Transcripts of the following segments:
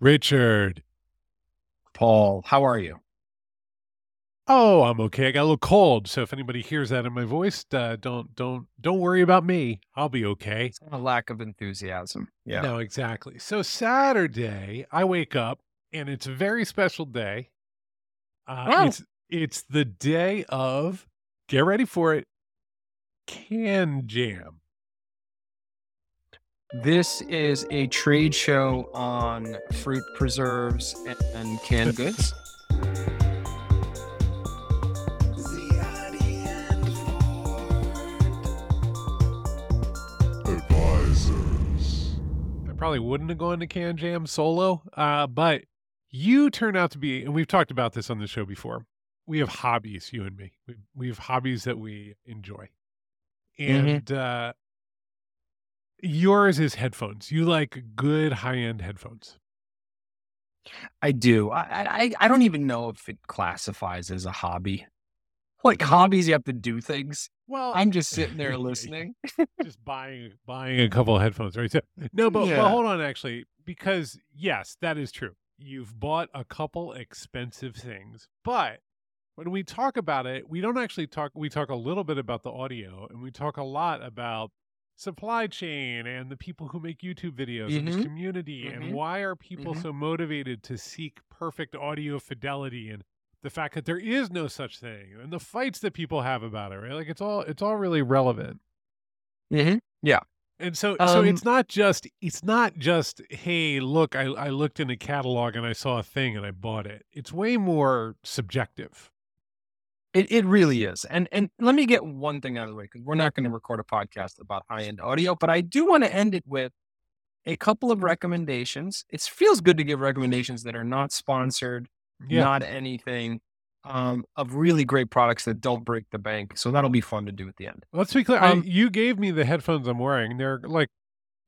Richard. Paul, how are you? Oh, I'm okay. I got a little cold, so if anybody hears that in my voice, uh, don't don't don't worry about me. I'll be okay. It's a lack of enthusiasm. Yeah. No, exactly. So Saturday, I wake up and it's a very special day. Uh, Oh. It's it's the day of get ready for it. CanJam. This is a trade show on fruit preserves and, canned goods. Advisors. I probably wouldn't have gone to CanJam solo, uh, but you turn out to be, and we've talked about this on the show before. We have hobbies, you and me. We, we have hobbies that we enjoy, and uh, yours is headphones. You like good high end headphones. I do. I, I I don't even know if it classifies as a hobby. Like hobbies, you have to do things. Well, I'm just sitting there listening. just buying buying a couple of headphones, right? So, no, but, but hold on, actually, because yes, that is true. You've bought a couple expensive things, but when we talk about it, we don't actually talk. We talk a little bit about the audio, and we talk a lot about supply chain and the people who make YouTube videos and the community, and Mhm. why are people Mhm. so motivated to seek perfect audio fidelity and the fact that there is no such thing and the fights that people have about it right like it's all it's all really relevant hmm Yeah. and so so Um, it's not just it's not just hey look I, I looked in a catalog and i saw a thing and i bought it it's way more subjective It it really is. And and let me get one thing out of the way because we're not going to record a podcast about high end audio, but I do want to end it with a couple of recommendations. It feels good to give recommendations that are not sponsored, yeah not anything, um, of really great products that don't break the bank. So that'll be fun to do at the end. let's be clear I, um, you gave me the headphones i'm wearing they're like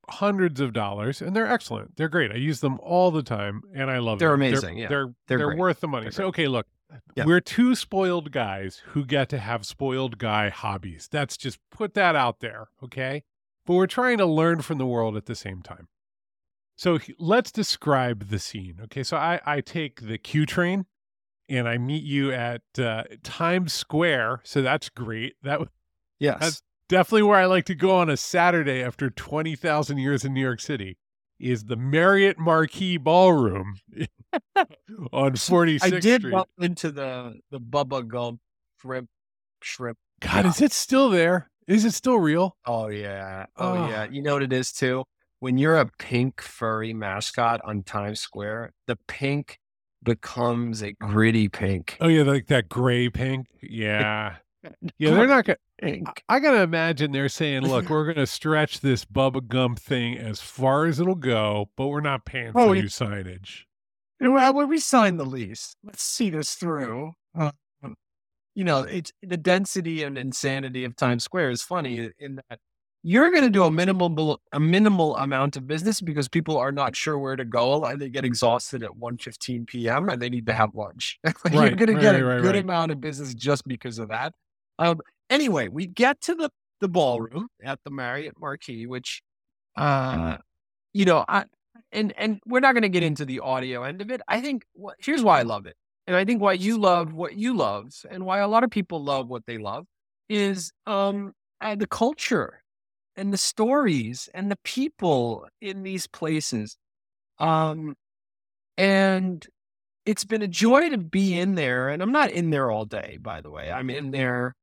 hundreds of dollars and they're excellent they're great i use them all the time and i love them. They're them amazing, yeah. they're They're they're, worth the money They're so okay look Yeah. we're two spoiled guys who get to have spoiled guy hobbies. That's just put that out there okay? But we're trying to learn from the world at the same time. So let's describe the scene okay? So i i take the q train and i meet you at uh, times square so that's great. That Yes. That's- definitely where i like to go on a saturday after 20000 years in new york city is the marriott marquis ballroom on 46th I did street bump into the the Bubba Gump shrimp shrimp. god is it still there is it still real Oh yeah. Oh Oh. yeah. You know what it is too? When you're a pink furry mascot on Times Square, the pink becomes a gritty pink. oh yeah like that gray pink yeah yeah they're not gonna pink. I gotta imagine they're saying, "Look, we're gonna stretch this Bubba Gump thing as far as it'll go, but we're not paying for Oh, new it- signage." Well, when we signed the lease, let's see this through. Uh, you know, it's the density and insanity of Times Square is funny in that you're going to do a minimal a minimal amount of business because people are not sure where to go and they get exhausted at 1.15 p.m. and they need to have lunch. you're going to right, get right, a right, good right. amount of business just because of that. Um, anyway, we get to the the ballroom at the Marriott Marquis, which, uh, you know, I and and we're not going to get into the audio end of it. I think what, here's why I love it, and I think why you love what you love, and why a lot of people love what they love is um uh, the culture and the stories and the people in these places, um, and it's been a joy to be in there. And I'm not in there all day, by the way. I'm in there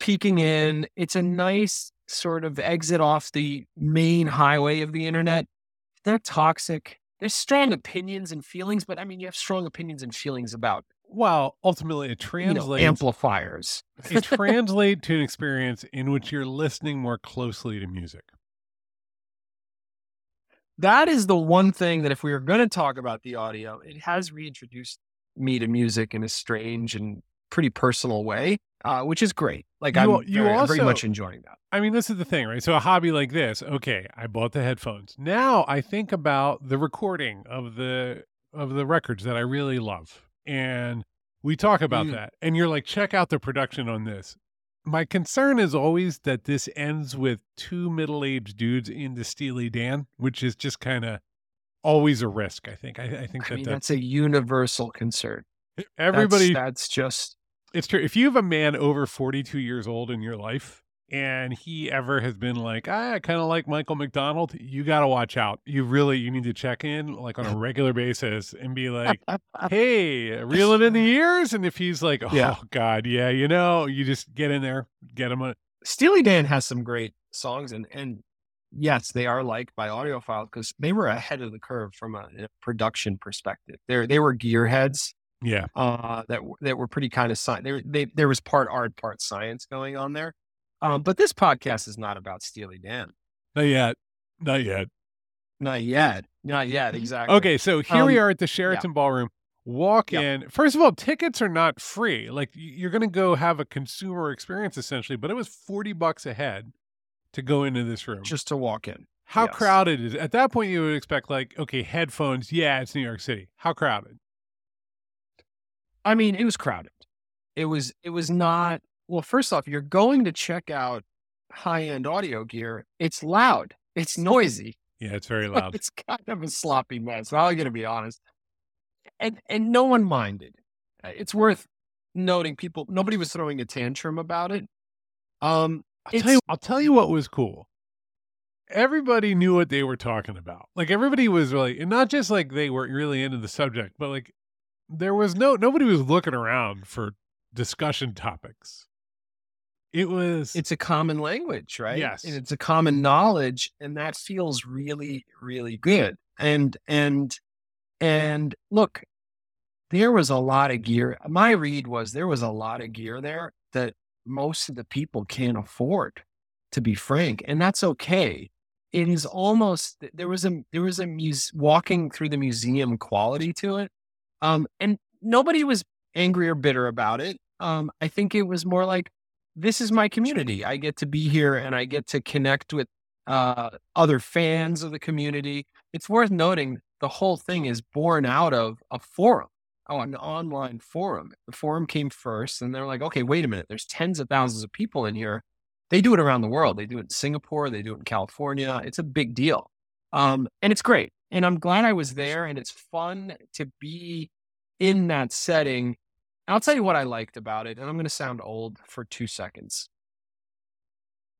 peeking in. It's a nice sort of exit off the main highway of the internet they're toxic. There's strong opinions and feelings, but I mean, you have strong opinions and feelings about Well, ultimately, it you know, translates. amplifiers. it translates to an experience in which you're listening more closely to music. That is the one thing that if we are going to talk about the audio, it has reintroduced me to music in a strange and pretty personal way, uh, which is great. Like You I'm, you very, I'm very much enjoying that. I mean, this is the thing, right? So a hobby like this, okay, I bought the headphones. Now I think about the recording of the of the records that I really love. And we talk about Mm. that. And you're like, check out the production on this. My concern is always that this ends with two middle-aged dudes into Steely Dan, which is just kind of always a risk. I think. I, I think I that mean, that's, that's a universal concern. That's- everybody. that's, just it's true. If you have a man over 42 years old in your life and he ever has been like, ah, I kind of like Michael McDonald, you got to watch out. You really, you need to check in like on a regular basis and be like, hey, reel it in the ears. And if he's like, oh Yeah. God, yeah, you know, you just get in there, get him a, Steely Dan has some great songs, and and yes, they are liked by audiophiles because they were ahead of the curve from a, a production perspective. They they were gearheads yeah. uh, that that were pretty kind of science. There they, there was part art, part science going on there. Um, but this podcast is not about Steely Dan. Not yet. Not yet. Not yet. Not yet. Exactly. Okay, so here we Um, are at the Sheraton Ballroom. Walk Yeah. in. First of all, tickets are not free. Like you're going to go have a consumer experience essentially, but it was 40 bucks a head to go into this room. Just to walk in. How yes. crowded is it? At that point you would expect like, okay, headphones, yeah, it's New York City. How crowded? I mean, it was crowded. It was it was not well, first off, you're going to check out high end audio gear. It's loud. It's noisy. Yeah, it's very loud. It's kind of a sloppy mess. I'm gonna be honest. And and no one minded. Uh, It's worth noting people nobody was throwing a tantrum about it. Um I'll tell you I'll tell you what was cool. Everybody knew what they were talking about. Like everybody was really and not just like they were really into the subject, but like there was no nobody was looking around for discussion topics. It was it's a common language, right? Yes. And it's a common knowledge, and that feels really, really good. And and and look, there was a lot of gear. My read was there was a lot of gear there that most of the people can't afford, to be frank, and that's okay. It is almost there was a there was a muse, walking through the museum quality to it, um, and nobody was angry or bitter about it. Um, I think it was more like this is my community. I get to be here and I get to connect with uh, other fans of the community. It's worth noting the whole thing is born out of a forum, oh, an online forum. The forum came first, and they're like, okay, wait a minute. There's tens of thousands of people in here. They do it around the world. They do it in Singapore. They do it in California. It's a big deal, um, and it's great. And I'm glad I was there. And it's fun to be in that setting I'll tell you what I liked about it, and I'm going to sound old for two seconds.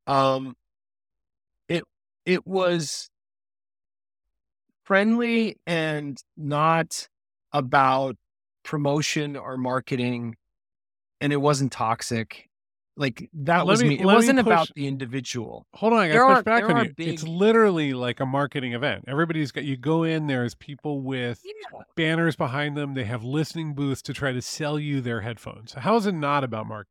Um, it it was friendly and not about promotion or marketing, and it wasn't toxic. Like that Let was me- me. It wasn't about push- the individual. Hold on, I got to are- push back on are you. It's literally like a marketing event. Everybody's got you go in, there's people with Yeah. banners behind them. They have listening booths to try to sell you their headphones. How is it not about marketing?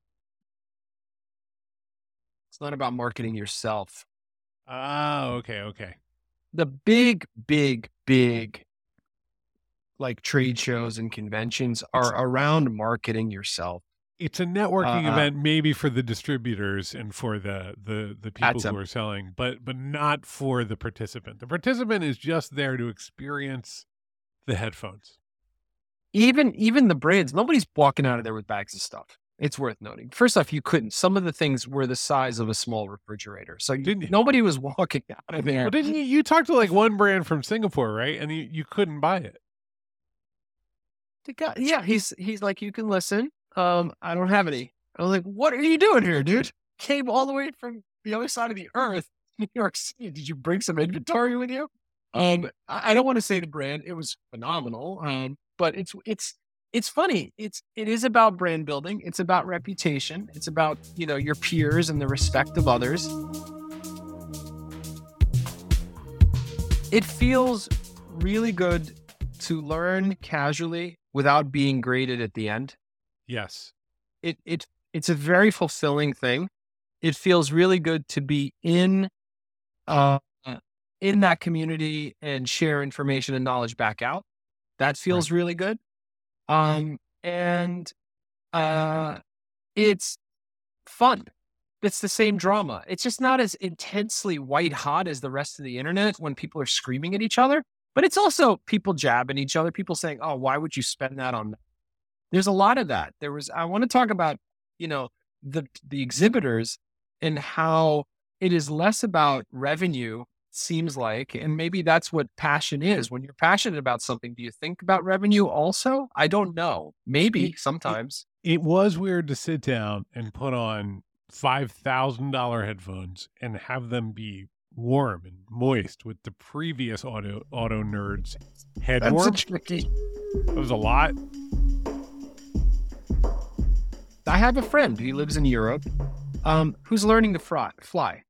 It's not about marketing yourself. Ah, okay, okay. the big, big, big like trade shows and conventions are around marketing yourself. It's a networking Uh, event, maybe for the distributors and for the the the people That's a- who are selling, but but not for the participant. The participant is just there to experience the headphones. Even even the brands, nobody's walking out of there with bags of stuff. It's worth noting. First off, you couldn't. Some of the things were the size of a small refrigerator, so Didn't you? nobody was walking out of there. Well, didn't you? You talked to like one brand from Singapore, right? And you, you couldn't buy it. The guy, yeah, he's he's like, you can listen. Um, I don't have any. I was like, what are you doing here, dude? Came all the way from the other side of the earth, New York City. Did you bring some inventory with you? Um, I, don't want to say the brand. It was phenomenal. Um, but it's it's it's funny. It's it is about brand building. It's about reputation. It's about you know your peers and the respect of others. It feels really good to learn casually without being graded at the end. Yes. It it it's a very fulfilling thing. It feels really good to be in uh in that community and share information and knowledge back out. That feels really good. Um and uh it's fun. It's the same drama. It's just not as intensely white hot as the rest of the internet when people are screaming at each other. But it's also people jabbing each other, people saying, "Oh, why would you spend that on?" That?" There's a lot of that. There was. I want to talk about, you know, the the exhibitors and how it is less about revenue seems like, and maybe that's what passion is. When you're passionate about something, do you think about revenue also? I don't know. Maybe It- sometimes. It was weird to sit down and put on $5,000 headphones and have them be warm and moist with the previous auto auto nerds head That's warm. tricky. It was a lot. I have a friend. He lives in Europe, um, who's learning to fly. Fly.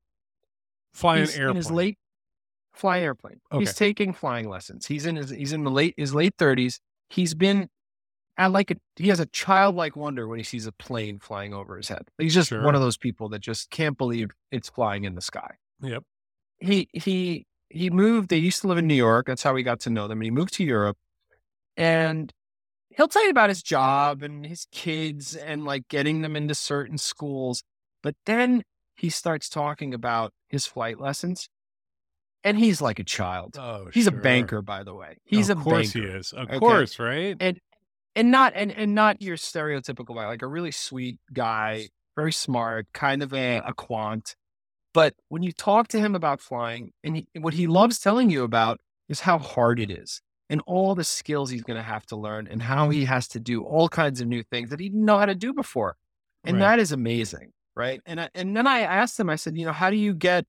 Fly an airplane. in his late fly airplane. Okay. He's taking flying lessons. He's in his he's in the late his late thirties. He's been at like a he has a childlike wonder when he sees a plane flying over his head. He's just Sure. one of those people that just can't believe it's flying in the sky. Yep. He he he moved. They used to live in New York. That's how we got to know them. He moved to Europe, and he'll tell you about his job and his kids and like getting them into certain schools. But then he starts talking about his flight lessons, and he's like a child. Oh, He's a banker, by the way. He's of a course banker. he is. Of Okay. course, right? and not and and not your stereotypical guy, like a really sweet guy, very smart, kind of a, a quant. But when you talk to him about flying, and he, what he loves telling you about is how hard it is, and all the skills he's going to have to learn, and how mm-hmm. he has to do all kinds of new things that he didn't know how to do before, and Right. that is amazing, right? And I, and then I asked him, I said, you know, how do you get,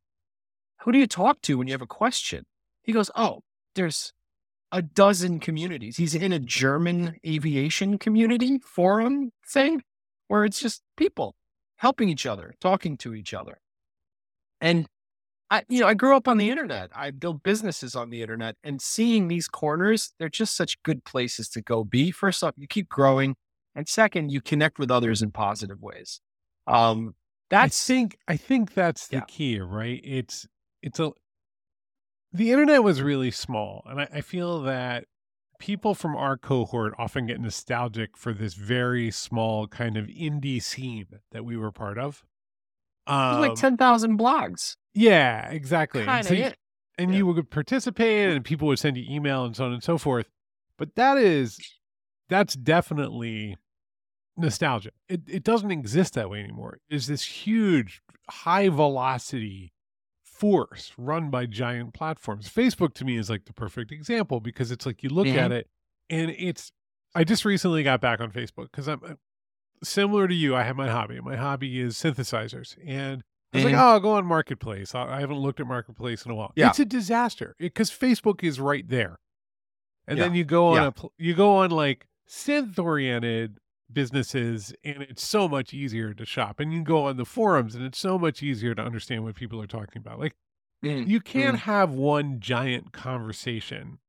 who do you talk to when you have a question? He goes, oh, there's a dozen communities. He's in a German aviation community forum thing where it's just people helping each other, talking to each other. And I, you know, I grew up on the internet. I built businesses on the internet and seeing these corners, they're just such good places to go be. First off, you keep growing. And second, you connect with others in positive ways. Um, that's I think I think that's the Yeah. key, right? It's it's a the internet was really small, and I, I feel that people from our cohort often get nostalgic for this very small kind of indie scene that we were part of. Um, like 10,000 blogs. yeah, exactly. And so you- and Yeah. you would participate and people would send you email and so on and so forth but that is that's definitely nostalgia it, it doesn't exist that way anymore there's this huge high velocity force run by giant platforms facebook to me is like the perfect example because it's like you look at it and it's i just recently got back on facebook because i'm uh, similar to you i have my hobby my hobby is synthesizers and I was like, oh, I'll go on Marketplace. I, haven't looked at Marketplace in a while. Yeah. It's a disaster because Facebook is right there. And then you go on Yeah. a pl- you go on like synth oriented businesses and it's so much easier to shop. And you go on the forums and it's so much easier to understand what people are talking about. Like Mm, you can't have one giant conversation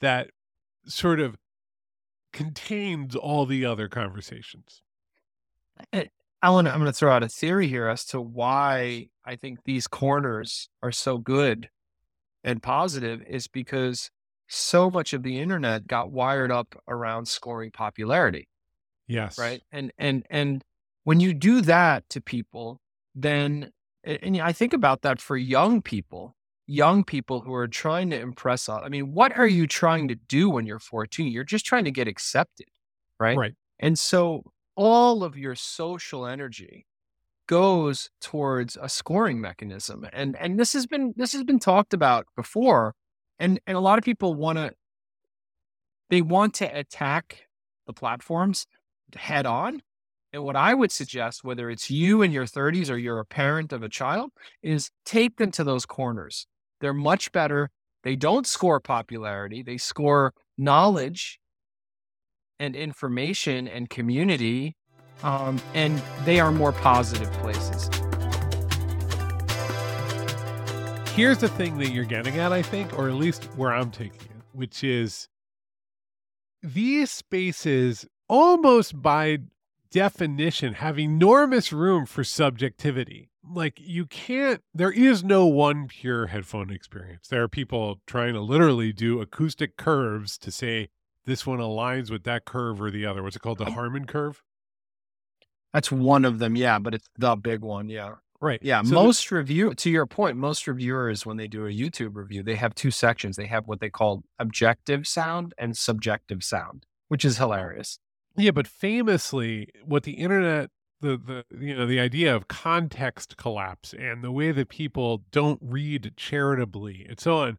that sort of contains all the other conversations. I want to, I'm going to throw out a theory here as to why I think these corners are so good and positive is because so much of the internet got wired up around scoring popularity, Yes. right? And and and when you do that to people, then and I think about that for young people, young people who are trying to impress. I mean, what are you trying to do when you're 14? You're just trying to get accepted, right? Right. And so all of your social energy goes towards a scoring mechanism. And and this has been this has been talked about before. And and a lot of people want to they want to attack the platforms head on. And what I would suggest, whether it's you in your 30s or you're a parent of a child, is take them to those corners. They're much better. They don't score popularity, they score knowledge and information and community. Um, and they are more positive places. here's the thing that you're getting at, I think, or at least where I'm taking it, which is these spaces almost by definition have enormous room for subjectivity. Like you can't, there is no one pure headphone experience. There are people trying to literally do acoustic curves to say this one aligns with that curve or the other. What's it called? The Harman curve? That's one of them, yeah, but it's the big one, yeah. Right. Yeah, So the- most review to your point, most reviewers when they do a YouTube review, they have two sections. They have what they call objective sound and subjective sound, which is hilarious. Yeah, but famously, what the internet, the the you know the idea of context collapse and the way that people don't read charitably and so on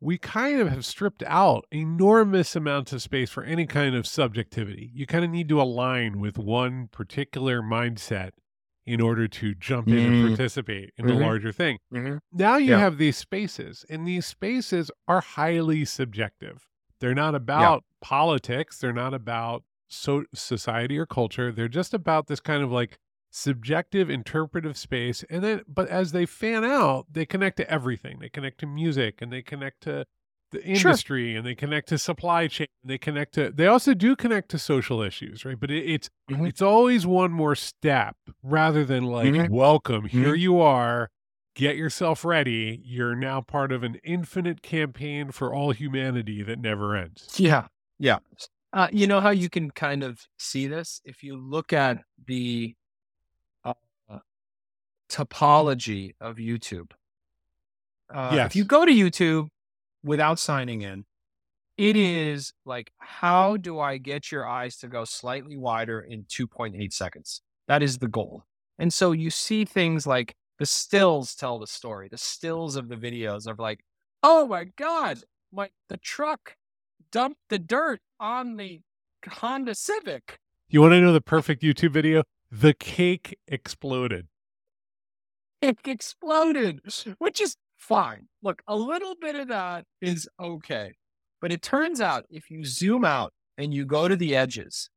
we kind of have stripped out enormous amounts of space for any kind of subjectivity you kind of need to align with one particular mindset in order to jump in and Mm. participate in Mhm. the larger thing Mhm. now you Yeah. have these spaces and these spaces are highly subjective they're not about politics they're not about so society or culture they're just about this kind of like subjective interpretive space and then but as they fan out they connect to everything they connect to music and they connect to the Sure. industry and they connect to supply chain they connect to they also do connect to social issues right but it, it's Mhm. it's always one more step rather than like Mhm. welcome here Mhm. you are get yourself ready you're now part of an infinite campaign for all humanity that never ends Yeah. Yeah. Uh, you know how you can kind of see this if you look at the topology of YouTube. Uh, Yes. If you go to YouTube without signing in, it is like, how do I get your eyes to go slightly wider in 2.8 seconds? That is the goal. And so you see things like the stills tell the story. The stills of the videos of like, oh my God, my the truck dumped the dirt on the Honda Civic. you want to know the perfect youtube video the cake exploded It exploded, which is fine. Look, a little bit of that is okay. But it turns out if you zoom out and you go to the edges,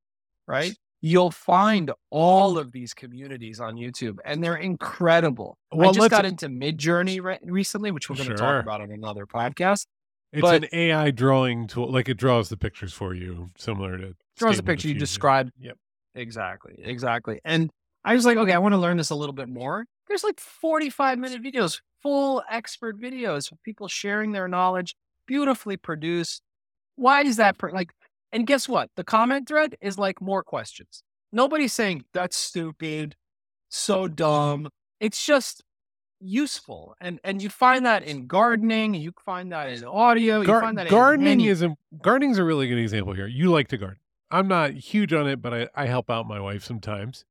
right, you'll find all of these communities on YouTube and they're incredible. Well, I just got into Midjourney re- recently, which we're going to Sure. talk about on another podcast. it's But- an ai drawing tool like it draws the pictures for you similar to draws a picture you describe. Yep. Exactly. Exactly. And I was like, okay, I want to learn this a little bit more. There's like 45 minute videos, full expert videos of people sharing their knowledge, beautifully produced. Why is that per- like, and guess what? The comment thread is like more questions. Nobody's saying that's stupid, so dumb. It's just useful. And, and you find that in gardening, you find that in audio, you Gar- find that in gardening many- is a gardening's a really good example here. You like to garden. I'm not huge on it, but I, I help out my wife sometimes.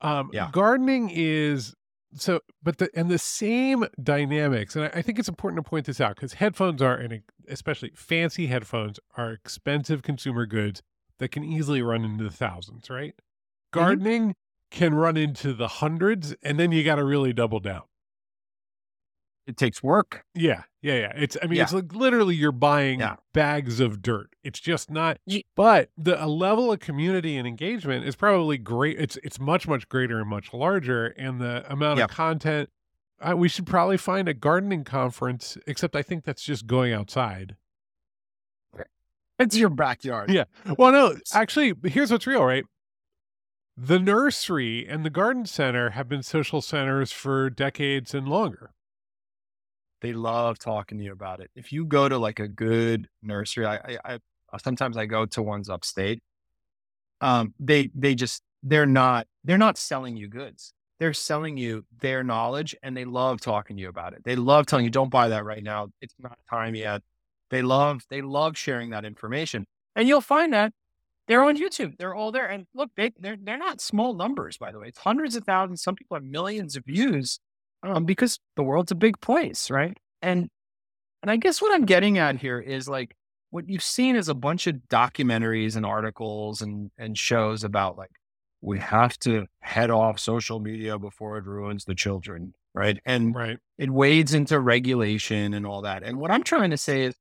Um, Yeah. gardening is so, but the and the same dynamics, and I, I think it's important to point this out because headphones are, and especially fancy headphones, are expensive consumer goods that can easily run into the thousands. Right? Mm-hmm. Gardening can run into the hundreds, and then you got to really double down. It takes work. Yeah, yeah, yeah. It's I mean, Yeah. it's like literally you're buying Yeah. bags of dirt. It's just not. Ye- But the a level of community and engagement is probably great. It's it's much much greater and much larger, and the amount Yeah. of content. I, we should probably find a gardening conference. Except I think that's just going outside. It's your backyard. Yeah. Well, no, actually, here's what's real, right? The nursery and the garden center have been social centers for decades and longer. They love talking to you about it. If you go to like a good nursery, I, I, I sometimes I go to ones upstate. Um, they they just they're not they're not selling you goods. They're selling you their knowledge, and they love talking to you about it. They love telling you, "Don't buy that right now. It's not time yet." They love they love sharing that information, and you'll find that they're on YouTube. They're all there, and look, they they're they're not small numbers, by the way. It's hundreds of thousands. Some people have millions of views um, because the world's a big place, right? And and I guess what I'm getting at here is like what you've seen is a bunch of documentaries and articles and and shows about like we have to head off social media before it ruins the children, right? And Right. it wades into regulation and all that. And what I'm trying to say is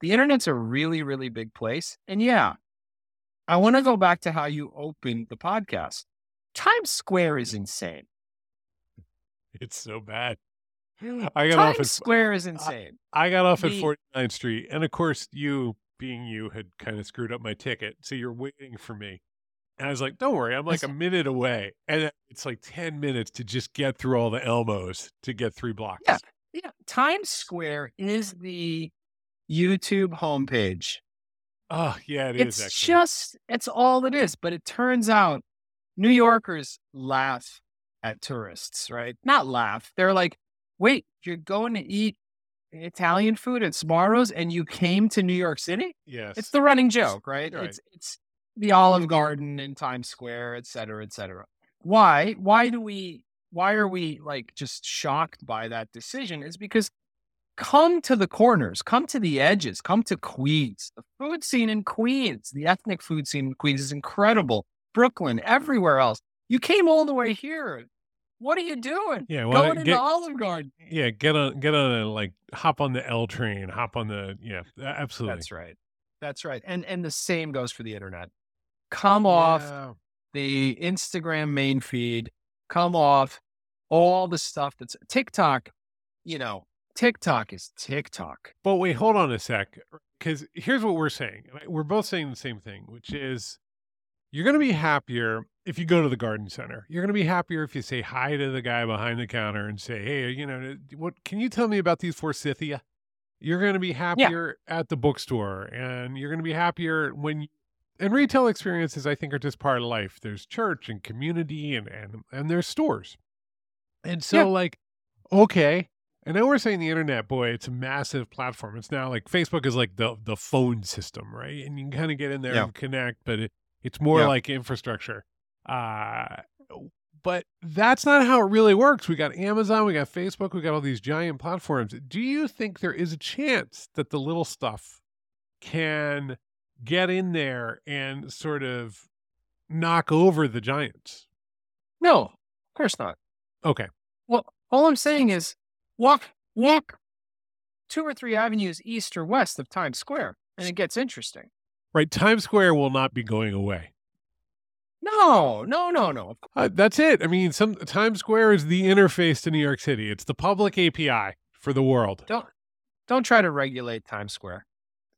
the internet's a really, really big place. And yeah, I want to go back to how you opened the podcast. Times Square is insane. It's so bad. I got off Times at Square is insane. I got off at The- 49th Street, and of course, you being you had kind of screwed up my ticket, so you're waiting for me. And I was like, "Don't worry, I'm like a minute away," and it's like ten minutes to just get through all the Elmos to get three blocks. Yeah. Yeah, Times Square is the YouTube homepage. Oh, yeah, it is it's just it's all it is. But it turns out New Yorkers laugh at tourists, right? Not laugh. They're like, wait, you're going to eat Italian food at Sbarro's and you came to New York City? yes. It's the running joke, right? Right. It's it's the Olive Garden in Times Square, et cetera, et cetera. why? Why do we? Why are we like just shocked by that decision? Is because come to the corners, come to the edges, come to Queens. The food scene in Queens, the ethnic food scene in Queens is incredible. Brooklyn, everywhere else. You came all the way here. What are you doing? Yeah, well, Going into get- Olive Garden. Yeah, get on, get on a like, hop on the L train, hop on the yeah, absolutely. That's right. That's right. And and the same goes for the internet. Come off Yeah. the Instagram main feed, come off all the stuff that's TikTok, you know, TikTok is TikTok. But wait, hold on a sec, because here's what we're saying. We're both saying the same thing, which is you're going to be happier if you go to the garden center. You're going to be happier if you say hi to the guy behind the counter and say, "Hey, you know, what can you tell me about these forsythia?" You're going to be happier at the bookstore, and you're going to be happier when. And retail experiences, I think, are just part of life. There's church and community, and and and there's stores, and so Yeah. like, okay, and know we're saying the internet, boy, it's a massive platform. It's now like Facebook is like the the phone system, right? And you can kind of get in there Yeah. and connect, but it, it's more Yeah. like infrastructure. Uh but that's not how it really works. We got Amazon, we got Facebook, we got all these giant platforms. Do you think there is a chance that the little stuff can get in there and sort of knock over the giants? No, of course not. Okay. Well, all I'm saying is walk, walk two or three avenues east or west of Times Square, and it gets interesting. Right. Times Square will not be going away. No, no, no, no. Uh, that's it. I mean, some Times Square is the interface to New York City. It's the public API for the world. Don't don't try to regulate Times Square.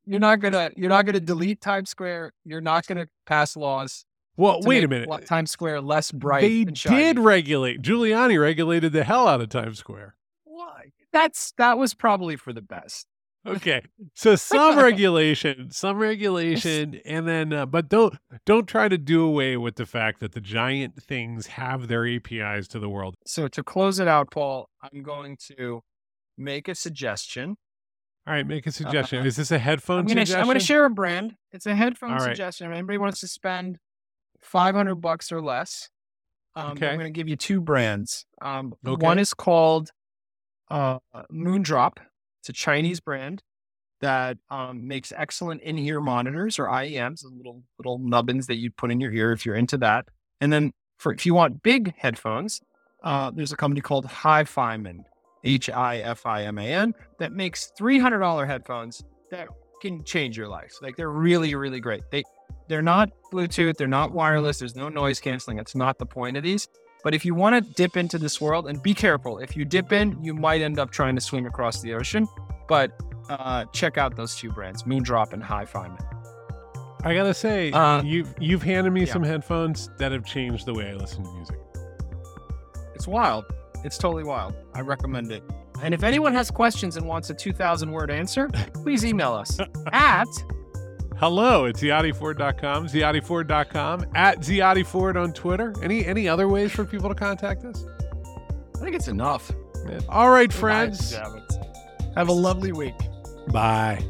You're not gonna you're not gonna delete Times Square. You're not gonna pass laws. Well, wait a minute. Times Square less bright. They and shiny. did regulate. Giuliani regulated the hell out of Times Square. Why? That's that was probably for the best. Okay, so some regulation, some regulation, and then, uh, but don't don't try to do away with the fact that the giant things have their APIs to the world. So to close it out, Paul, I'm going to make a suggestion. All right, make a suggestion. Uh, Is this a headphone I'm gonna sh-? I'm gonna share a brand. It's a headphone right. suggestion. If anybody wants to spend 500 bucks or less, um, Okay. I'm gonna give you two brands. Um, Okay. One is called uh, Moondrop. It's a Chinese brand that um, makes excellent in-ear monitors or IEMs, little little nubbins that you put in your ear if you're into that. And then for if you want big headphones, uh, there's a company called Hi-Fiman, H-I-F-I-M-A-N, that makes $300 headphones that can change your life. Like they're really, really great. They they're not Bluetooth, they're not wireless, there's no noise canceling. That's not the point of these. But if you want to dip into this world, and be careful, if you dip in, you might end up trying to swim across the ocean. But uh, check out those two brands, Moondrop and Hi-Fiman. I gotta say, Uh, you've you've handed me yeah. some headphones that have changed the way I listen to music. It's wild. It's totally wild. I recommend it. And if anyone has questions and wants a 2,000 word answer, please email us at Hello, it's ziadeford.com, ziadeford.com, at ziadeford on Twitter. Any any other ways for people to contact us? I think it's enough. All right, friends. Have a lovely week. Bye.